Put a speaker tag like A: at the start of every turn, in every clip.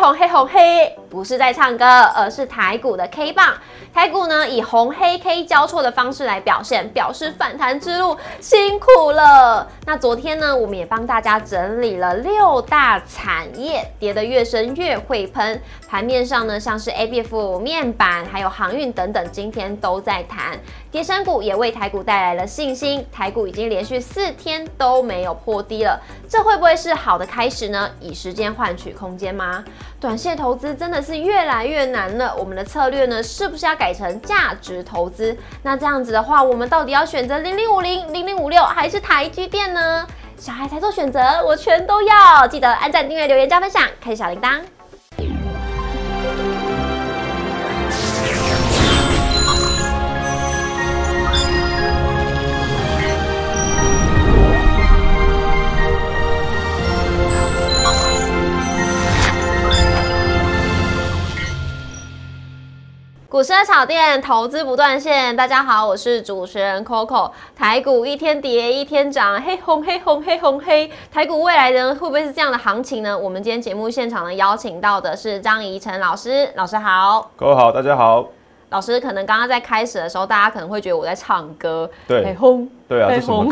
A: 红黑红黑，不是在唱歌，而是台股的 K 棒。台股呢以红黑 K 交错的方式来表现，表示反弹之路辛苦了。那昨天呢，我们也帮大家整理了六大产业，跌得越深越会喷。盘面上呢，像是 A B F 面板，还有航运等等，今天都在谈。跌升股也为台股带来了信心，台股已经连续四天都没有破低了，这会不会是好的开始呢？以时间换取空间吗？短线投资真的是越来越难了，我们的策略呢，是不是要改成价值投资？那这样子的话，我们到底要选择零零五零、零零五六，还是台积电呢？小孩才做选择，我全都要。记得按赞、订阅、留言、加分享，开小铃铛。股市炒店投资不断线，大家好，我是主持人 Coco。台股一天跌一天涨，黑红黑红黑红黑。台股未来呢会不会是这样的行情呢？我们今天节目现场呢邀请到的是张怡晨老师，老师好，
B: 各位好，大家好。
A: 老师可能刚刚在开始的时候，大家可能会觉得我在唱歌，
B: 对，
A: 黑红，
B: 对啊，黑红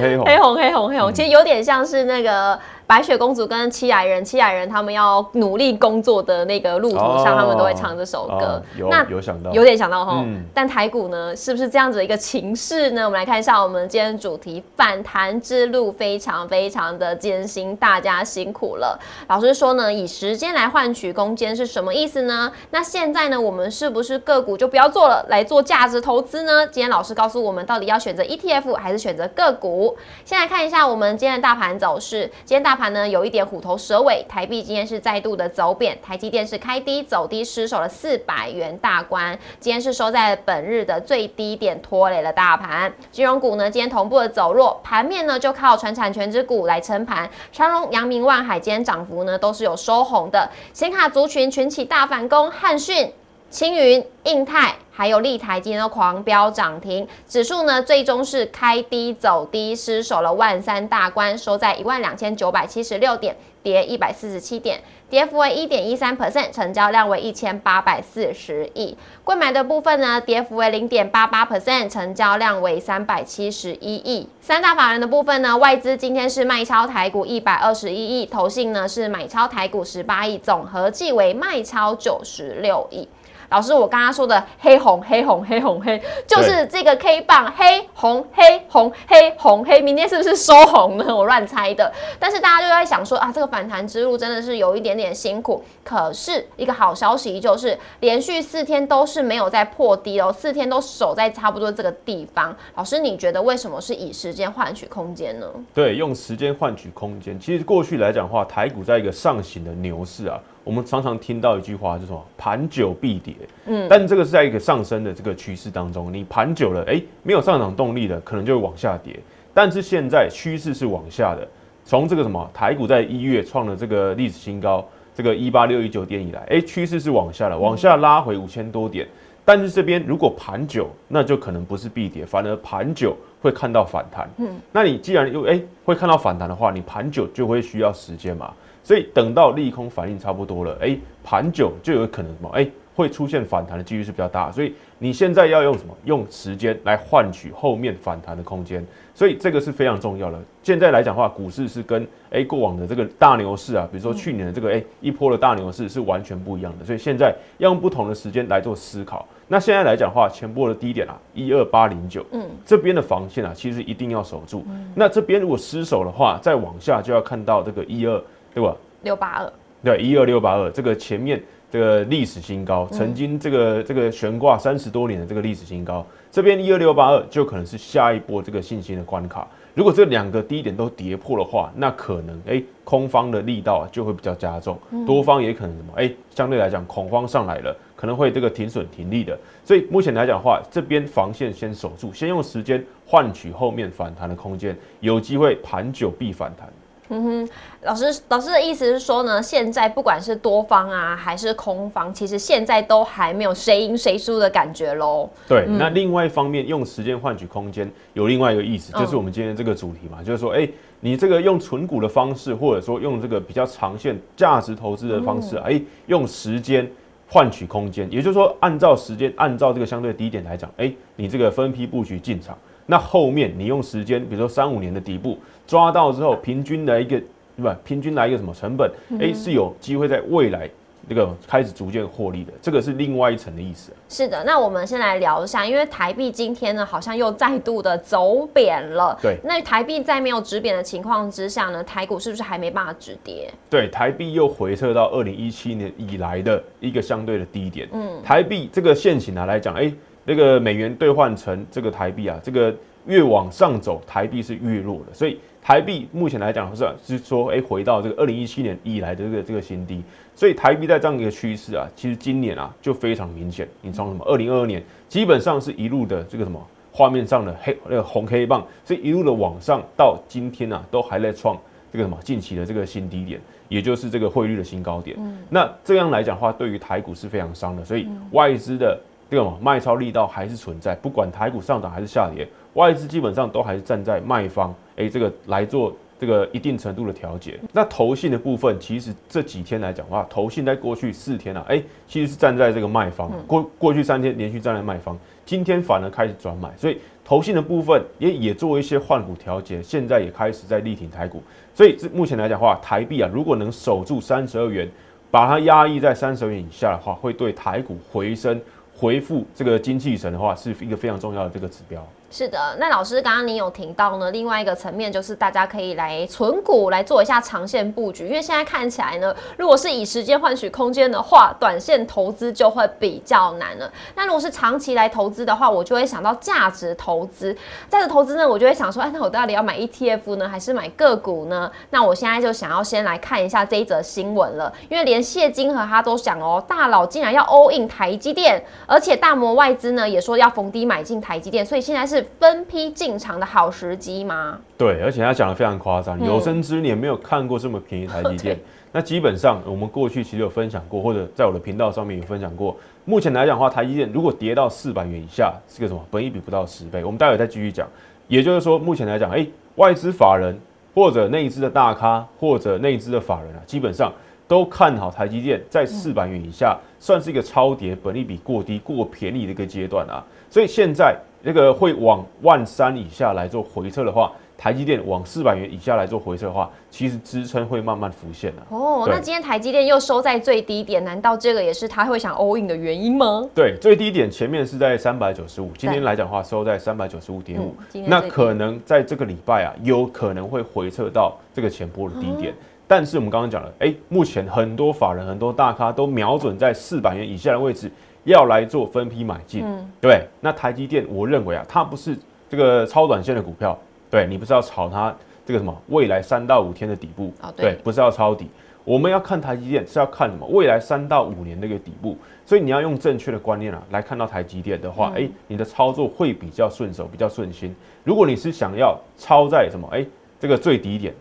B: 黑红。黑红
A: 黑红黑红，其实有点像是那个。白雪公主跟七矮人，七矮人他们要努力工作的那个路途上，他们都会唱这首歌。
B: 那有想到，
A: 有点想到哈。但台股呢，是不是这样子的一个情势呢？我们来看一下我们今天主题：反弹之路非常非常的艰辛，大家辛苦了。老师说呢，以时间来换取空间是什么意思呢？那现在呢，我们是不是个股就不要做了，来做价值投资呢？今天老师告诉我们，到底要选择 ETF 还是选择个股？先来看一下我们今天的大盘走势，今天大。大盘呢有一点虎头蛇尾，台币今天是再度的走贬，台积电是开低走低，失守了四百元大关，今天是收在本日的最低点，拖累了大盘。金融股呢今天同步的走弱，盘面呢就靠传产权之股来撑盘，长荣、阳明、万海今天涨幅呢都是有收红的，显卡族群群起大反攻，汉讯。青云、印泰还有立台今天都狂飙涨停，指数呢最终是开低走低，失守了万三大关，收在一万两千九百七十六点，跌一百四十七点，跌幅为一点一三 percent，成交量为一千八百四十亿。贵买的部分呢，跌幅为零点八八 percent，成交量为三百七十一亿。三大法人的部分呢，外资今天是卖超台股一百二十一亿，投信呢是买超台股十八亿，总合计为卖超九十六亿。老师，我刚刚说的黑红黑红黑红黑，就是这个 K 棒黑红黑红黑红黑，明天是不是收红呢？我乱猜的。但是大家就在想说啊，这个反弹之路真的是有一点点辛苦。可是一个好消息就是，连续四天都是没有在破低哦，四天都守在差不多这个地方。老师，你觉得为什么是以时间换取空间呢？
B: 对，用时间换取空间。其实过去来讲的话，台股在一个上行的牛市啊。我们常常听到一句话，就是什么“盘久必跌”。嗯，但这个是在一个上升的这个趋势当中，你盘久了，哎，没有上涨动力的，可能就会往下跌。但是现在趋势是往下的，从这个什么台股在一月创了这个历史新高，这个一八六一九点以来，哎，趋势是往下的，往下拉回五千多点。但是这边如果盘久，那就可能不是必跌，反而盘久会看到反弹。嗯，那你既然又哎会看到反弹的话，你盘久就会需要时间嘛。所以等到利空反应差不多了，哎，盘久就有可能什么，哎，会出现反弹的几率是比较大。所以你现在要用什么？用时间来换取后面反弹的空间。所以这个是非常重要的。现在来讲的话，股市是跟哎过往的这个大牛市啊，比如说去年的这个哎一波的大牛市是完全不一样的。所以现在要用不同的时间来做思考。那现在来讲的话，前波的低点啊，一二八零九，嗯，这边的防线啊，其实一定要守住。那这边如果失守的话，再往下就要看到这个一二。对吧？
A: 六八二，
B: 对，一二六八二，这个前面这个历史新高，曾经这个这个悬挂三十多年的这个历史新高，这边一二六八二就可能是下一波这个信心的关卡。如果这两个低点都跌破的话，那可能哎，空方的力道就会比较加重，多方也可能什么哎，相对来讲恐慌上来了，可能会这个停损停利的。所以目前来讲的话，这边防线先守住，先用时间换取后面反弹的空间，有机会盘久必反弹。嗯
A: 哼，老师，老师的意思是说呢，现在不管是多方啊，还是空方，其实现在都还没有谁赢谁输的感觉喽。
B: 对，那另外一方面，用时间换取空间，有另外一个意思，就是我们今天这个主题嘛，就是说，哎。你这个用存股的方式，或者说用这个比较长线价值投资的方式，哎，用时间换取空间，也就是说，按照时间，按照这个相对低点来讲，哎，你这个分批布局进场，那后面你用时间，比如说三五年的底部抓到之后，平均的一个对吧？平均来一个什么成本，哎，是有机会在未来。这个开始逐渐获利的，这个是另外一层的意思。
A: 是的，那我们先来聊一下，因为台币今天呢，好像又再度的走贬了。
B: 对，
A: 那台币在没有止贬的情况之下呢，台股是不是还没办法止跌？
B: 对，台币又回撤到二零一七年以来的一个相对的低点。嗯，台币这个现行啊来讲，哎，那个美元兑换成这个台币啊，这个越往上走，台币是越弱的，所以。台币目前来讲是是说，哎，回到这个二零一七年以来的这个这个新低，所以台币在这样一个趋势啊，其实今年啊就非常明显。你从什么？二零二二年基本上是一路的这个什么画面上的黑那个红黑棒，所以一路的往上到今天啊，都还在创这个什么近期的这个新低点，也就是这个汇率的新高点。那这样来讲的话，对于台股是非常伤的，所以外资的这个卖超力道还是存在，不管台股上涨还是下跌。外资基本上都还是站在卖方，哎，这个来做这个一定程度的调节。那投信的部分，其实这几天来讲的话，投信在过去四天啊，哎，其实是站在这个卖方。过过去三天连续站在卖方，今天反而开始转买，所以投信的部分也也做一些换股调节，现在也开始在力挺台股。所以这目前来讲的话，台币啊，如果能守住三十二元，把它压抑在三十二元以下的话，会对台股回升、回复这个精气神的话，是一个非常重要的这个指标。
A: 是的，那老师刚刚你有提到呢，另外一个层面就是大家可以来存股来做一下长线布局，因为现在看起来呢，如果是以时间换取空间的话，短线投资就会比较难了。那如果是长期来投资的话，我就会想到价值投资。价值投资呢，我就会想说，哎，那我到底要买 ETF 呢，还是买个股呢？那我现在就想要先来看一下这一则新闻了，因为连谢金和他都想哦，大佬竟然要 all in 台积电，而且大摩外资呢也说要逢低买进台积电，所以现在是。分批进场的好时机吗？
B: 对，而且他讲的非常夸张，有生之年没有看过这么便宜台积电。那基本上我们过去其实有分享过，或者在我的频道上面有分享过。目前来讲的话，台积电如果跌到四百元以下，是个什么？本一比不到十倍。我们待会再继续讲。也就是说，目前来讲，哎，外资法人或者内资的大咖或者内资的法人啊，基本上都看好台积电在四百元以下，算是一个超跌、本利比过低、过便宜的一个阶段啊。所以现在。这个会往万三以下来做回撤的话，台积电往四百元以下来做回撤的话，其实支撑会慢慢浮现了。
A: 哦，那今天台积电又收在最低点，难道这个也是他会想 all in 的原因吗？
B: 对，最低点前面是在三百九十五，今天来讲的话收在三百九十五点五，那可能在这个礼拜啊，有可能会回撤到这个前波的低点。但是我们刚刚讲了，哎，目前很多法人、很多大咖都瞄准在四百元以下的位置。要来做分批买进，对？那台积电，我认为啊，它不是这个超短线的股票，对你不是要炒它这个什么未来三到五天的底部，对，不是要抄底。我们要看台积电是要看什么未来三到五年的一个底部，所以你要用正确的观念啊来看到台积电的话，哎，你的操作会比较顺手，比较顺心。如果你是想要抄在什么，哎，这个最低点，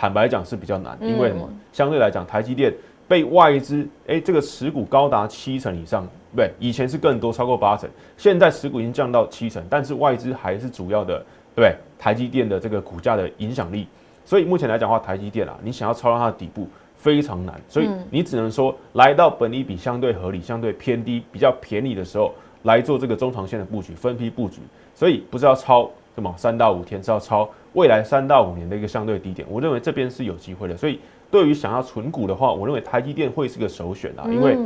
B: 坦白讲是比较难，因为什么？相对来讲，台积电。被外资哎，这个持股高达七成以上，对，以前是更多，超过八成，现在持股已经降到七成，但是外资还是主要的，对不对？台积电的这个股价的影响力，所以目前来讲的话，台积电啊，你想要抄到它的底部非常难，所以你只能说来到本利比相对合理、相对偏低、比较便宜的时候来做这个中长线的布局，分批布局。所以不是要抄什么三到五天，是要抄未来三到五年的一个相对低点。我认为这边是有机会的，所以。对于想要存股的话，我认为台积电会是个首选啊，因为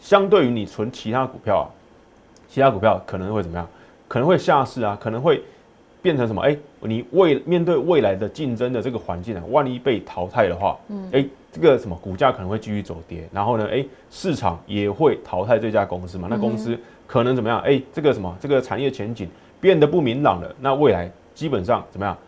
B: 相对于你存其他股票啊，其他股票可能会怎么样？可能会下市啊，可能会变成什么？哎，你未面对未来的竞争的这个环境啊，万一被淘汰的话，嗯，哎，这个什么股价可能会继续走跌，然后呢，哎，市场也会淘汰这家公司嘛，那公司可能怎么样？哎，这个什么这个产业前景变得不明朗了，那未来基本上怎么样？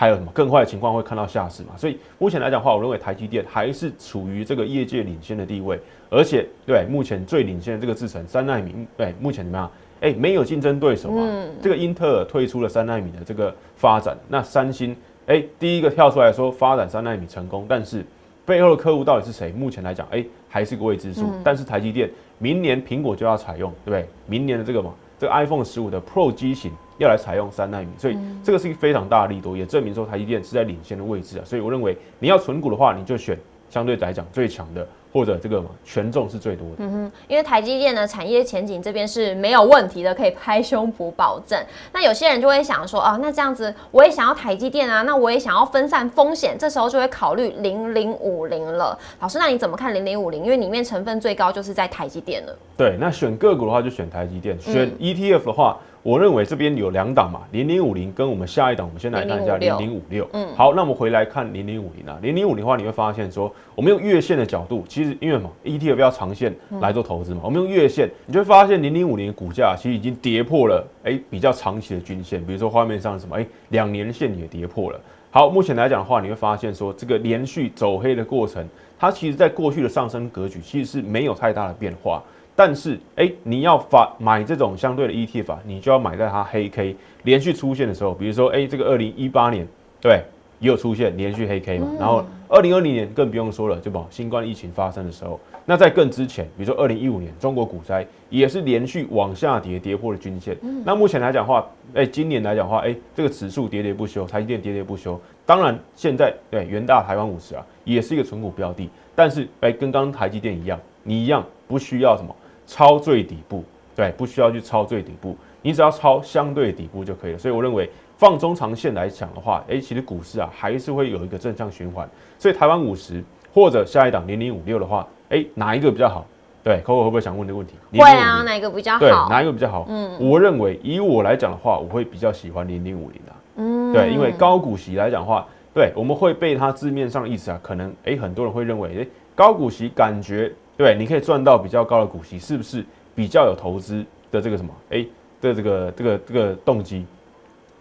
B: 还有什么更坏的情况会看到下市嘛？所以目前来讲的话，我认为台积电还是处于这个业界领先的地位，而且对目前最领先的这个制程三纳米，对目前怎么样？哎，没有竞争对手嘛。这个英特尔退出了三纳米的这个发展，那三星哎第一个跳出来说发展三纳米成功，但是背后的客户到底是谁？目前来讲，哎还是个未知数。但是台积电明年苹果就要采用，对不对？明年的这个嘛。这个 iPhone 十五的 Pro 机型要来采用三纳米，所以这个是一个非常大的力度，也证明说台积电是在领先的位置啊。所以我认为你要存股的话，你就选相对来讲最强的。或者这个权重是最多的，嗯
A: 哼，因为台积电的产业前景这边是没有问题的，可以拍胸脯保证。那有些人就会想说，哦，那这样子我也想要台积电啊，那我也想要分散风险，这时候就会考虑零零五零了。老师，那你怎么看零零五零？因为里面成分最高就是在台积电了。
B: 对，那选个股的话就选台积电，选 ETF 的话。我认为这边有两档嘛，零零五零跟我们下一档，我们先来看一下零零五六。嗯，好，那我们回来看零零五零啊，零零五零的话，你会发现说，我们用月线的角度，其实因为嘛，ETF 要长线来做投资嘛，我们用月线，你就会发现零零五零股价其实已经跌破了，哎，比较长期的均线，比如说画面上什么，哎，两年线也跌破了。好，目前来讲的话，你会发现说，这个连续走黑的过程，它其实在过去的上升格局其实是没有太大的变化。但是，哎，你要发买这种相对的 ETF 啊，你就要买在它黑 K 连续出现的时候，比如说，哎，这个二零一八年，对，也有出现连续黑 K 嘛。然后，二零二零年更不用说了，就把新冠疫情发生的时候，那在更之前，比如说二零一五年中国股灾也是连续往下跌，跌破了均线。那目前来讲话，哎，今年来讲话，哎，这个指数喋喋不休，台积电喋喋不休。当然，现在对元大台湾五十啊，也是一个纯股标的，但是，哎，跟刚刚台积电一样，你一样不需要什么。抄最底部，对，不需要去抄最底部，你只要抄相对底部就可以了。所以我认为放中长线来讲的话，哎，其实股市啊还是会有一个正向循环。所以台湾五十或者下一档零零五六的话，哎，哪一个比较好？对，可我会不会想问这个问题？
A: 会啊，哪一个比较好？
B: 对，哪一个比较好？嗯，我认为以我来讲的话，我会比较喜欢零零五零啊。嗯，对，因为高股息来讲的话，对，我们会被它字面上的意思啊，可能哎，很多人会认为哎，高股息感觉。对，你可以赚到比较高的股息，是不是比较有投资的这个什么？哎，的这个这个这个动机。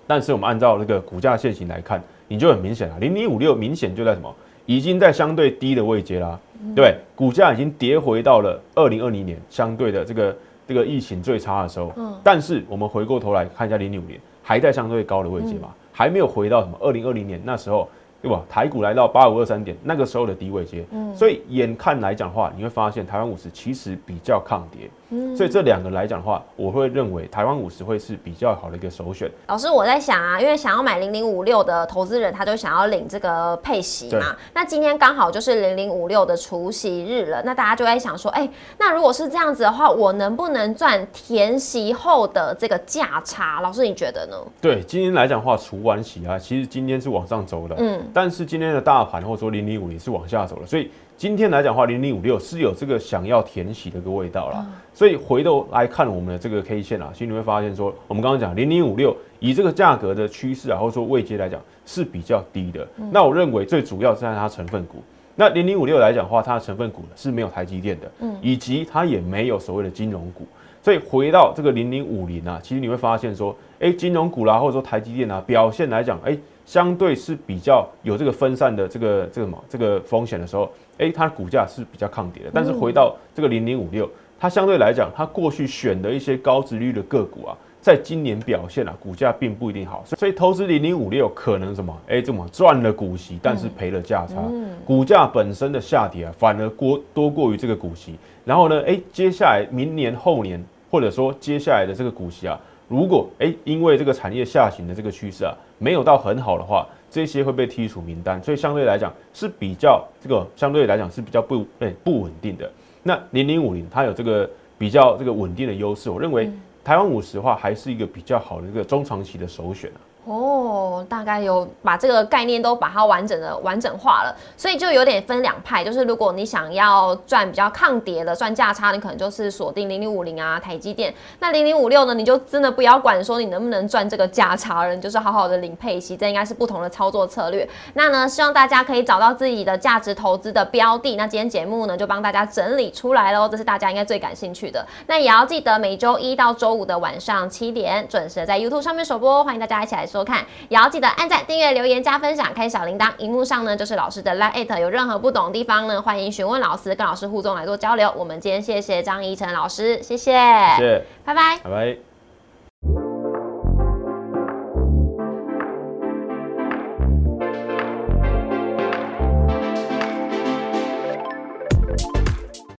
B: 但是我们按照这个股价线型来看，你就很明显了，零零五六明显就在什么，已经在相对低的位阶啦。对，股价已经跌回到了二零二零年相对的这个这个疫情最差的时候。嗯。但是我们回过头来看一下零零五年，还在相对高的位阶嘛，还没有回到什么二零二零年那时候。对吧？台股来到八五二三点，那个时候的低位阶，所以眼看来讲话，你会发现台湾五十其实比较抗跌。所以这两个来讲的话，我会认为台湾五十会是比较好的一个首选。
A: 老师，我在想啊，因为想要买零零五六的投资人，他就想要领这个配息嘛。那今天刚好就是零零五六的除息日了，那大家就在想说，哎，那如果是这样子的话，我能不能赚填息后的这个价差？老师，你觉得呢？
B: 对，今天来讲话，除完息啊，其实今天是往上走的，嗯，但是今天的大盘或者说零零五也是往下走了，所以。今天来讲话，零零五六是有这个想要填息的一个味道啦。所以回头来看我们的这个 K 线啊，其实你会发现说，我们刚刚讲零零五六以这个价格的趋势啊，或者说位阶来讲是比较低的。那我认为最主要是在它成分股。那零零五六来讲的话，它的成分股是没有台积电的，嗯，以及它也没有所谓的金融股。所以回到这个零零五零啊，其实你会发现说，哎，金融股啦，或者说台积电啊，表现来讲，哎。相对是比较有这个分散的这个这个什么这个风险的时候，哎，它股价是比较抗跌的。但是回到这个零零五六，它相对来讲，它过去选的一些高值率的个股啊，在今年表现啊，股价并不一定好。所以投资零零五六可能什么，哎，这么赚了股息，但是赔了价差，股价本身的下跌啊，反而过多过于这个股息。然后呢，哎，接下来明年后年，或者说接下来的这个股息啊。如果哎，因为这个产业下行的这个趋势啊，没有到很好的话，这些会被剔除名单，所以相对来讲是比较这个相对来讲是比较不哎不稳定的。那零零五零它有这个比较这个稳定的优势，我认为台湾五十的话还是一个比较好的一个中长期的首选啊。
A: 哦，大概有把这个概念都把它完整的完整化了，所以就有点分两派，就是如果你想要赚比较抗跌的赚价差，你可能就是锁定零零五零啊台积电，那零零五六呢，你就真的不要管说你能不能赚这个价差了，你就是好好的领配息，这应该是不同的操作策略。那呢，希望大家可以找到自己的价值投资的标的。那今天节目呢就帮大家整理出来喽，这是大家应该最感兴趣的。那也要记得每周一到周五的晚上七点准时在 YouTube 上面首播，欢迎大家一起来收。收看，也要记得按赞、订阅、留言、加分享、开小铃铛。荧幕上呢就是老师的 Line，有任何不懂的地方呢，欢迎询问老师，跟老师互动来做交流。我们今天谢谢张怡晨老师，谢谢，
B: 谢谢，
A: 拜拜，
B: 拜拜。